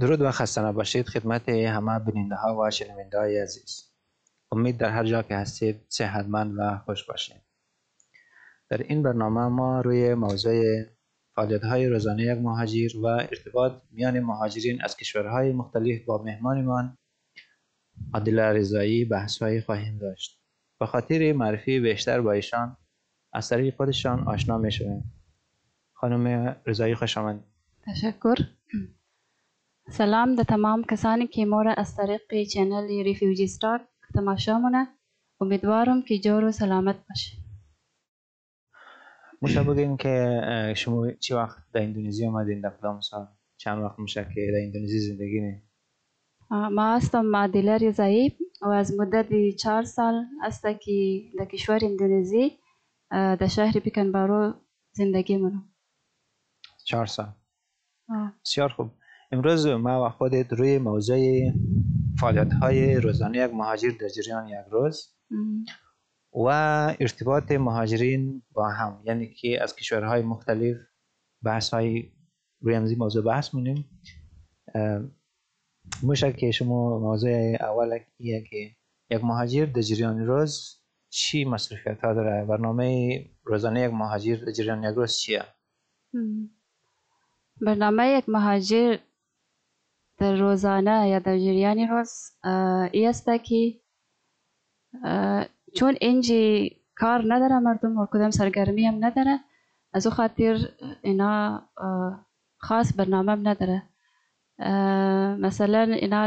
درود و خسته نباشید خدمت همه بیننده ها و شنونده های عزیز امید در هر جا که هستید صحتمند و خوش باشید در این برنامه ما روی موضوع فعالیت های روزانه یک مهاجر و ارتباط میان مهاجرین از کشورهای مختلف با مهمانمان عادله رضایی بحثهایی خواهیم داشت به خاطر معرفی بیشتر با ایشان از طریق خودشان آشنا می شویم خانم رضایی خوش آمدید. تشکر سلام د تمام کسانی که مورا از طریق چینل ریفیوجیستاک تماشا مونه امیدوارم که جور و سلامت باشین. میشه بگیم که شما چی وقت در اندونزی آمدین در کدام سال چند وقت میشه که در اندونزی زندگی می ما هستم عادله رضایی و از مدت چهار سال است که در کشور اندونزی در شهر پیکنبارو زندگی منم چهار سال بسیار خوب امروز ما و خودت روی موضوع فعالیت های روزانه یک مهاجر در جریان یک روز و ارتباط مهاجرین با هم یعنی که از کشورهای مختلف بحث های روی همزی موضوع بحث مونیم میشه که شما موضوع اول یه که یک مهاجر در جریان روز چی مصرفیت ها داره برنامه روزانه یک مهاجر در جریان یک روز چیه برنامه یک مهاجر در روزانه یا در جریان روز ای است که چون اینجی کار نداره مردم و کدام سرگرمی هم نداره از او خاطر اینا خاص برنامه هم نداره مثلا اینا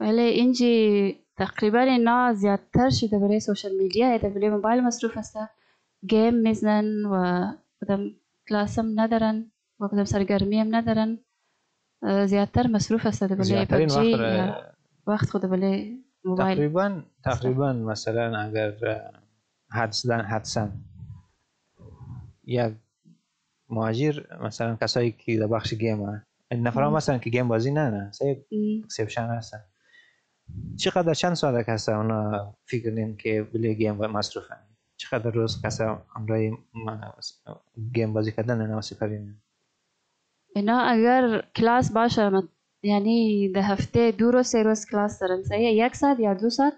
ولی اینجی تقریبا اینا زیاد تر شی درباره سوشل میدیا ای درباره موبایل مصروف هسته گیم میزنن و کدام کلاس هم ندارن و کدام سرگرمی هم ندارن زیاد تر مصروف هسته درباره پبجی وقت خود درباره موبایل تقریبا تقریبا مثلا اگر حدسن حدسن یک مهاجر مثلا کسایی که در بخش گیم هست این نفرها مثلا که گیم بازی نه نه سه اکسپشن هستن چقدر چند ساعت کسا اونا فکر نیم که بلی گیم و مصروف هست چقدر روز کسا امرای گیم بازی کردن نه واسه پرین اینا اگر کلاس باشه یعنی د هفته دو روز سه روز کلاس دارم صحیح یک ساعت یا دو ساعت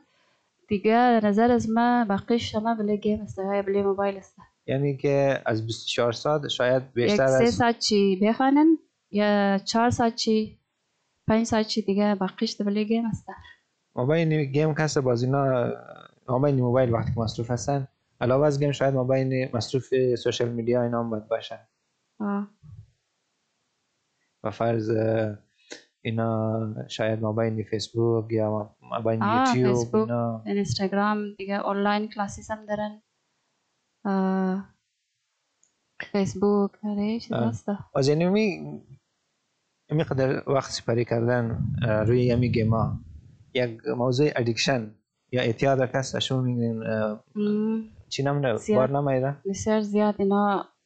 دیگه به نظر از ما باقیش همه بله گیم است یا بله موبایل است. یعنی که از بیست و چهار ساعت شاید بیشتر از. یک سه ساعت چی بخوانم یا چهار ساعت چی پنج ساعت چی دیگه باقیش ده بله گیم است. مابین گیم کس بازی نا مابین موبایل وقت که مصروف هستن علاوه از گیم شاید مابین مصروف سوشل میدیا اینا هم باید باشن. آه. و فرض اینا شاید ما بین فیسبوک یا ما بین یوتیوب فیسبوک اینستاگرام دیگه آنلاین کلاسیس هم دارن فیسبوک آره چیز هست از یعنی می می قدر وقت سپری کردن روی یمی گیما یک موضوع ادیکشن یا اعتیاد کس شو میگن چی نم نه بار نمیره بسیار زیاد اینا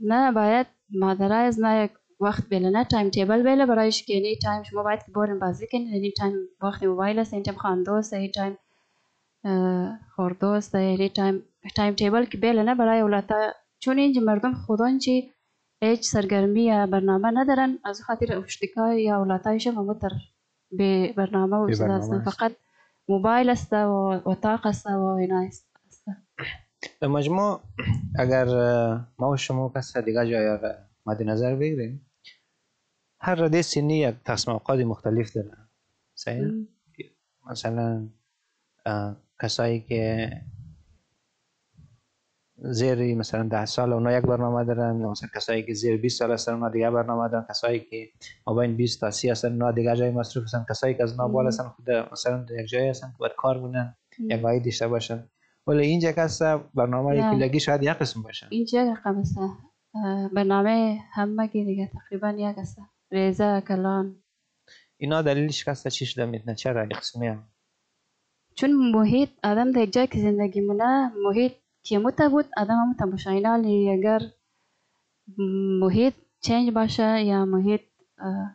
نه باید مادرای از نه یک وقت بیله نه تایم تیبل بیله برایش که اینی تایم شما باید که باریم بازی کنید اینی تایم وقت موبایل است اینی تایم خانده است اینی تایم خورده است اینی تایم تایم تیبل که بیله نه برای اولاتا چون اینجا مردم خودان چی هیچ سرگرمی یا برنامه ندارن از خاطر اشتکای یا اولاتایش هم تر بې برنامه و استاد هستم فقط موبایل است و اتاق است و اینا است در مجموع اگر ما و شما کس را دیگه جای مد نظر بگیریم هر رده سنی یک تقسیم اوقات مختلف داره صحیح مثلا کسایی که زیر مثلا ده سال اونا یک برنامه دارند مثلا کسایی که زیر بیست سال هستند اونا دیگر برنامه دارند کسایی که مابین بیست تا سی هستند اونا دیگر جای مصروف هستند کسایی که از اونا بال هستند خود مثلا در یک جای هستند که باید کار بونند یک عاید داشته باشند ولی اینجا یک هست برنامه یک لگی شاید یک قسم باشند اینجا یک رقم است برنامه همگی دیگه تقریبا یک است ریزه کلان اینا دلیلش که است چیش دمید نه چرا ای قسمی هم. چون محیط آدم در یک جای که زندگی مونه محیط که مو تا بود آدم همو تا باشه اینا لی اگر محیط چینج باشه یا محیط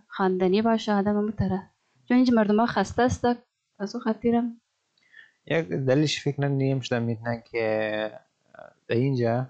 خاندنی باشه آدم همو تره چون اینج مردما خسته است از او خاطرم یک دلیلش فکر نکنیمش دمید نه که در اینجا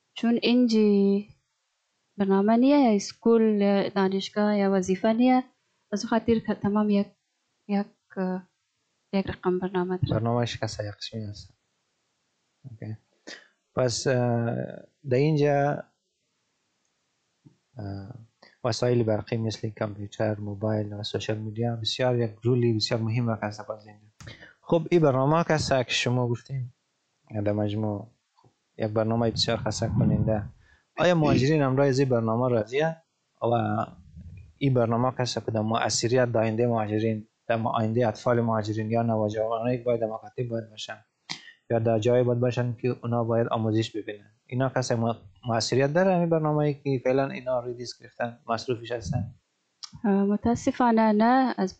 چون انجی برنامه نیه یا اسکول یا دانشگاه یا وظیفه نیه از او خاطیر تمام یک یک یک رقم برنامه داره برنامه شکسته یک قسمی هست اوکی پس در اینجا وسایل برقی مثل کامپیوتر موبایل و سوشال میدیا بسیار یک رولی بسیار مهم کسا بازی خب این برنامه کسا که شما گفتیم در مجموع یک برنامه بسیار خسته کننده آیا مهاجرین همراه از این برنامه راضیه و این برنامه کسی که در مؤثریت داینده مهاجرین در آینده اطفال مهاجرین یا نوجوانانی باید در مکاتب باید باشن یا در جای باید باشن که اونا باید آموزش ببینن اینا کسی مؤثریت داره این برنامه ای که فعلا اینا ریدیس گرفتن مصروفش هستن متاسفانه نه از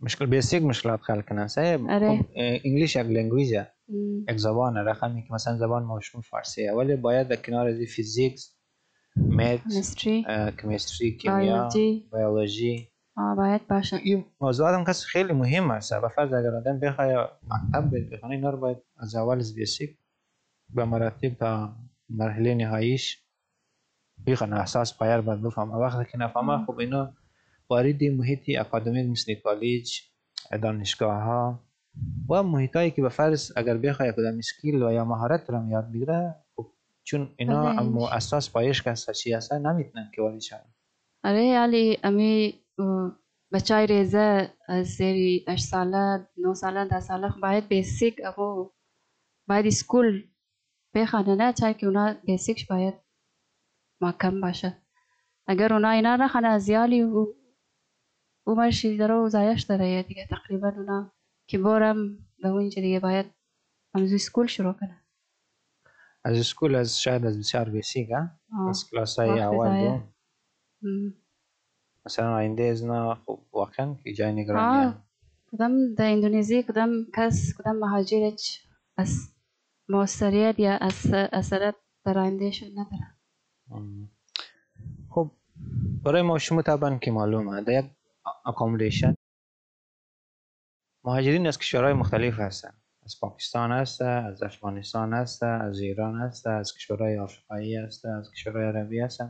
مشکل بیسیک مشکلات خیال کنه صاحب خب انگلیش یک لنگویج یک زبان رقمی که مثلا زبان مشکل فارسی ولی باید در کنار ازی فیزیکس میت کمیستری کیمیا بیولوژی باید باشه این موضوعات هم کس خیلی مهم است به فرض اگر آدم بخواد مکتب بره بخونه اینا رو باید از اول از بیسیک به مراتب تا مرحله نهاییش بیخ ناحساس پایر باید بفهم وقت که نفهمه خب اینا وارد محیط اکادمیک مثل کالج دانشگاه ها و محیط هایی که به فرض اگر بخوای کدام اسکیل و یا مهارت رو یاد بگیره خب چون اینا اما اساس پایش که سچی هسته نمیتونن که وارد شن اره یالی امی بچای ریزه از زیری 8 ساله 9 ساله 10 ساله خب باید بیسیک اما باید اسکول به خانه نه چای که اونا بیسیکش باید محکم باشد اگر اونا اینا نخانه زیالی او عمر شی در او زایش داره یا دیگه تقریبا اونا که بارم به اون چه دیگه باید همزو اسکول شروع کنه. از اسکول از شاید از بسیار بیسیک ها از کلاس های اول دو مثلا آینده از نا خب واقعا که جای نگرانی کدام در اندونیزی کدام کس کدام مهاجر از موثریت یا اثرت تر آینده شو نه داره خب برای ما شما طبعا که معلومه در یک اکامودیشن مهاجرین از کشورهای مختلف هستن از پاکستان هست از افغانستان هست از ایران هست از کشورهای آفریقایی هست از کشورهای عربی هست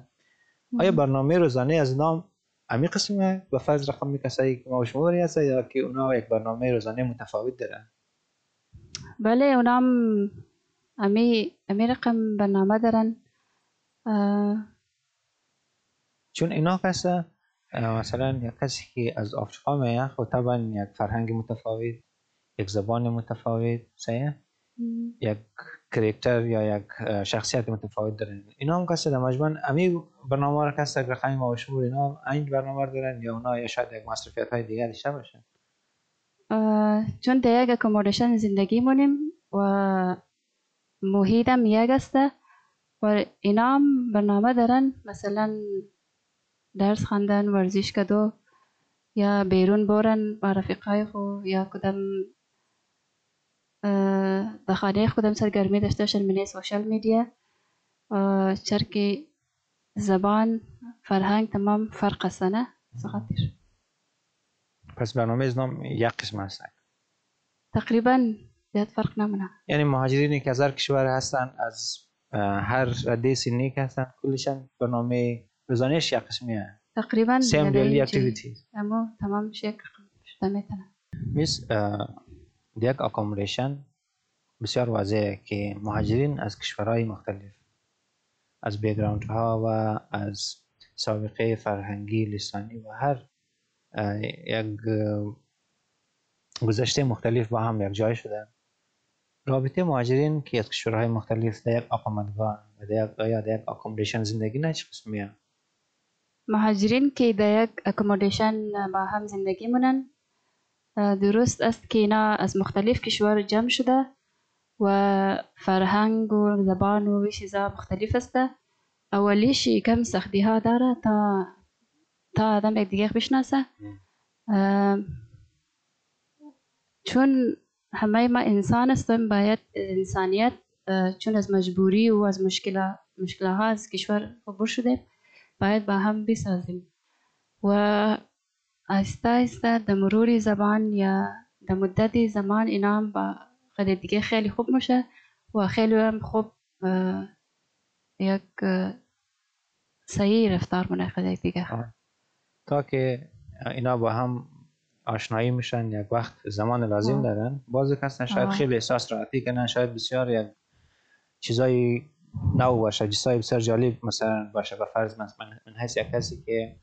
آیا برنامه روزانه از نام امی قسمه و فرض رقم کسایی که ما شما هست یا که اونا یک برنامه روزانه متفاوت دارن بله یو نام امی امی رقم برنامه دارن چون اینا کسا مثلا کسی که از آفریقا میه خب طبعا یک فرهنگ متفاوت یک زبان متفاوت سیه یک کرکتر یا یک شخصیت متفاوت دارن اینا هم کسی در مجموعا امی برنامه را کسی که قیم و شمول اینا این برنامه دارن یا اونا یا شاید یک مصرفیت های دیگر داشته باشن چون در یک اکومودیشن زندگی مونیم و محیط هم یک است و اینا هم برنامه دارن مثلا درس خواندن ورزش کدو یا بیرون برن با رفیقای خو یا کدام در خانه خودم سرگرمی داشته باشن من سوشل میدیا چرکی زبان فرهنگ تمام فرق است نه سخاطر پس برنامه از نام یک قسم هستن تقریبا زیاد فرق نمونه یعنی مهاجرینی که از هر کشور هستن از هر رده سنی که هستن کلشن برنامه روزانیش یک قسمی هست تقریبا سیم دیلی اکتیویتی اما تمام شکل شده میتونن میس دیگ اکامولیشن بسیار واضح که مهاجرین از کشورهای مختلف از بکگراندها و از سابقه فرهنگی لسانی و هر یک گذشته مختلف با هم یک جای شدن رابطه مهاجرین که از کشورهای مختلف در یک اقامتگاه و در یک یا در یک اکومودیشن زندگی نه چه قسمیه مهاجرین که در یک اکومودیشن با هم زندگی مونن درست است که اینا از مختلف کشور جمع شده و فرهنگ و زبان و چیزا مختلف است اولیش یکم سختی ها داره تا تا آدم یک دیگر بشناسه چون همه ما انسان هستیم باید انسانیت چون از مجبوری و از مشکل مشکل ها از کشور عبور شدیم باید با هم بسازیم و آهسته آهسته د مروری زبان یا د مدت زمان اینام با خود دیگه خیلی خوب مشه و خیلی هم خوب یک صحیح رفتار منه خود دیگه. تا که اینا با هم آشنایی میشن یک وقت زمان لازم دارن بعضی کسان شاید خیلی احساس راحتی کنن شاید بسیار یک چیزای نو باشه جسای بسیار جالب مثلا باشه به فرض من من هست یک کسی که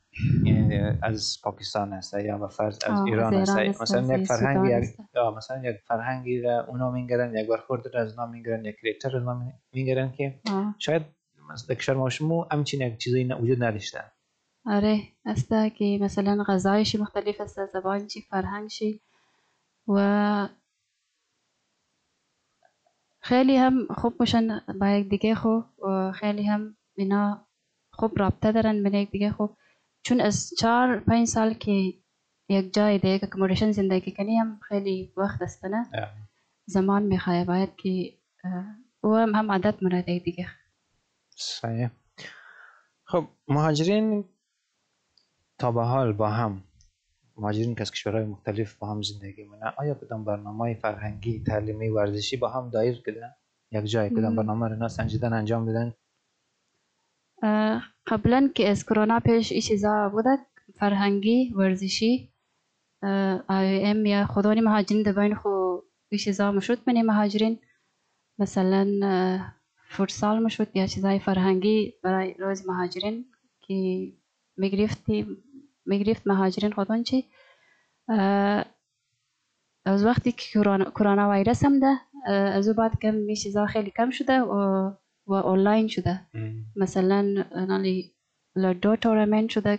از پاکستان است یا به فرض از ایران است مثلا یک فرهنگ یک یا مثلا یک فرهنگی را اونا میگرن یک برخورد را از اونا میگرن یک کریکتر را میگرن که شاید مثلا کشور ما شما همچین یک چیزی وجود نداشته آره است که مثلا غذایش مختلف است زبانش فرهنگش و خیلی هم خوب پشن با یک دیگه خو خیلی هم اینا خوب رابطه دارن بین یک دیگه خو چون از چار پنج سال که یک جای ده یک اکموڈیشن زندگی کنی هم خیلی وقت است نه زمان میخواه باید که او هم هم عادت مرا یک دیگه صحیح خب مهاجرین تا به حال با هم مهاجرین که از کشورهای مختلف با هم زندگی مونه آیا کدام برنامه فرهنگی تعلیمی ورزشی با هم دایر کده یک جای کدام برنامه را اینا سنجیدن انجام بدن قبلا که از کرونا پیش ای چیزا بوده فرهنگی ورزشی آی ام یا خودانی مهاجرین در بین خو وي چې ځا مشود پنې مهاجرين مثلا فوټسال مشود يا چې ځای فرهنګي برای روز مهاجرين کې میګریفت میګریفت مهاجرين خودون چې از وقتی که کرونا ویروس هم ده از او بعد کم می چیزا خیلی کم شده و و آنلاین شده مثلا نالی لدو تورنمنت شده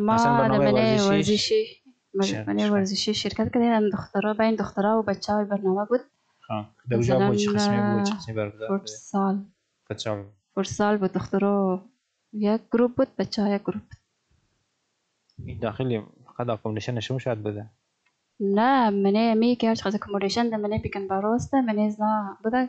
ما در منه ورزشی منه ورزشی شرکت کردیم دخترها بین دخترها و بچه های برنامه بود در اونجا بود چه قسمی بود چه قسمی برگزار فرسال فرسال فرسال بود دخترها یک گروپ بود بچه ها یک گروپ بود این داخل فقط اکومدیشن شما شاید بوده نه منه می که هرچ قضا اکومدیشن ده منه پیکن باروسته منه زنا بوده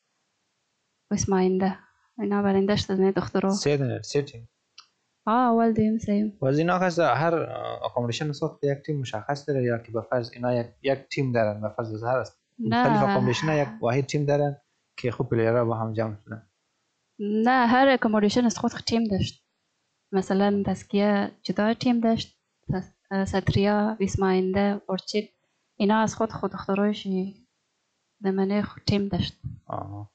اسم آینده اینا برای اینده شده نه دخترو سه دنر سیټینگ آه اول دیم سیم و زینا خاص هر اکومودیشن ساخت یک تیم مشخص داره یا که به فرض اینا یک یک تیم دارن به فرض از هر مختلف اکومودیشن یک واحد تیم دارن که خوب پلیرها با هم جمع شدن نه هر اکومودیشن از خود تیم داشت مثلا تسکیه جدا تیم داشت سطریا ویسماینده اورچید اینا از خود خود اختراعش د منې خو ټیم دشت. آه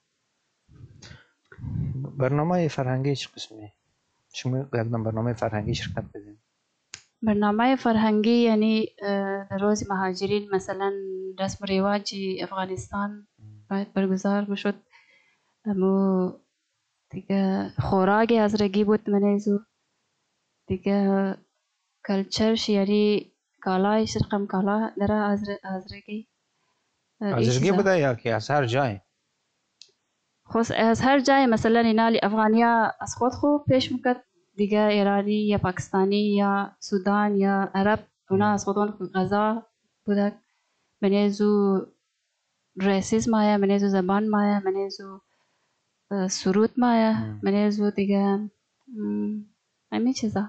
برنامه فرهنگی چه قسمی؟ شما یکدم برنامه فرهنگی شرکت بدین. برنامه فرهنگی یعنی در روز مهاجرین مثلا رسم و رواج افغانستان باید برگزار بشد امو دیگه خوراگ از رگی بود منیزو دیگه کلچرش یعنی کالایش رقم کالا دره از رگی از جرگه بوده یا که از هر جای خو از هر جای مثلا اینال افغانیا از خود خو پیش میکرد دیگه ایرانی یا پاکستانی یا سودان یا عرب اونا از خود اون غذا بوده من زو ریسیز مایه من زو زبان مایه من زو سرود مایه من زو دیگه همین چیزا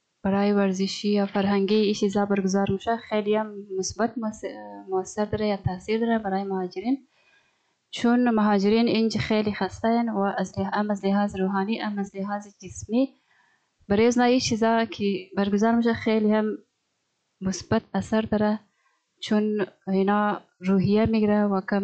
برای ورزشی یا فرهنگی ای چیزا برگزار میشه خیلی هم مثبت موثر داره یا تاثیر داره برای مهاجرین چون مهاجرین اینج خیلی خسته این و از هم از لحاظ روحانی هم از لحاظ جسمی برای ازنا ای چیزا که برگزار میشه خیلی هم مثبت اثر داره چون اینا روحیه میگیره و کم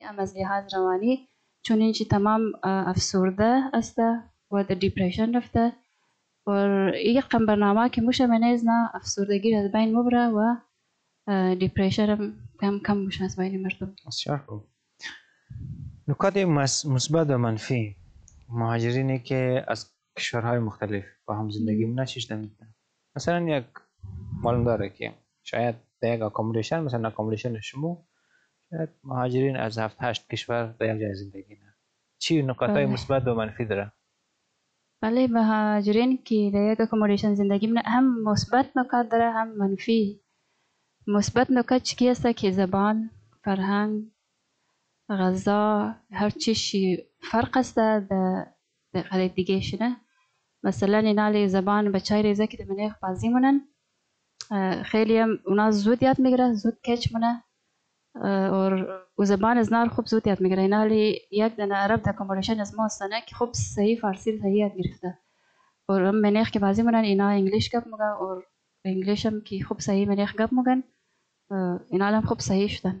ام از لحاظ روانی چونین چی تمام افسرده است و در دیپریشن رفته پر ای قم برنامه که مشه منیز نه افسردگی از بین مبره و دیپریشن هم کم کم مشه از بین مردم بسیار خوب نکات مثبت و منفی مهاجرینی که از کشورهای مختلف با هم زندگی مم. نشیشته میکنن مثلا یک معلوم داره که شاید در یک اکامودیشن مثلا اکامودیشن شما شاید مهاجرین از هفت هشت کشور در یک جای زندگی نه چی نکات های بله. مثبت و منفی داره بله مهاجرین که در یک اکامودیشن زندگی نه هم مثبت نکات داره هم منفی مثبت نکات چی است که زبان فرهنگ غذا هر چیشی فرق است در د خالد دیګه شنه مثلا نالی زبان به چای ریزه که دمنه خبازی منن خیلی هم اونا زود یاد میگره زود کچ منه اور او زبان از نار خوب زود یاد میگره نالی یک دن عرب در کمبولیشن از ما استنه که خوب صحیح فارسی رو صحیح یاد گرفته اور هم منیخ که بازی منن اینا انگلیش گپ مگه اور انگلیش هم که خوب صحیح منیخ گپ مگن اینا هم خوب صحیح شدن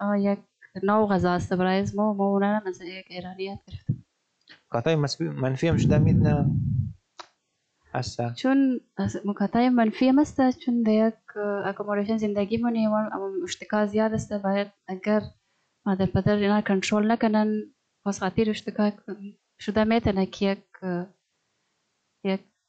آه یک نو غذا است برای از مو مو اونرا نزد یک ایرانی یاد گرفتم. مقاطعه منفی هم شده مید نه است؟ چون مقاطعه منفی هم است چون در یک اکومودیشن زندگی مو نیم و اشتکا زیاد است باید اگر مادر پدر اینا کنترول نکنن واسخاطر اشتکا شده میتونه که یک یک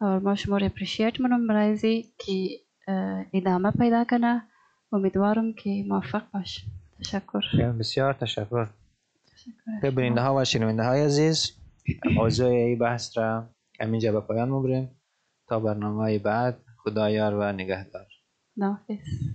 ماش مور اپریشیت منم برایزی که ادامه پیدا کنه امیدوارم که موفق باش تشکر بسیار تشکر ببینید ها و شنونده های عزیز موضوع ای بحث را همینجا به پایان مبریم تا برنامه بعد خدایار و نگهدار نافس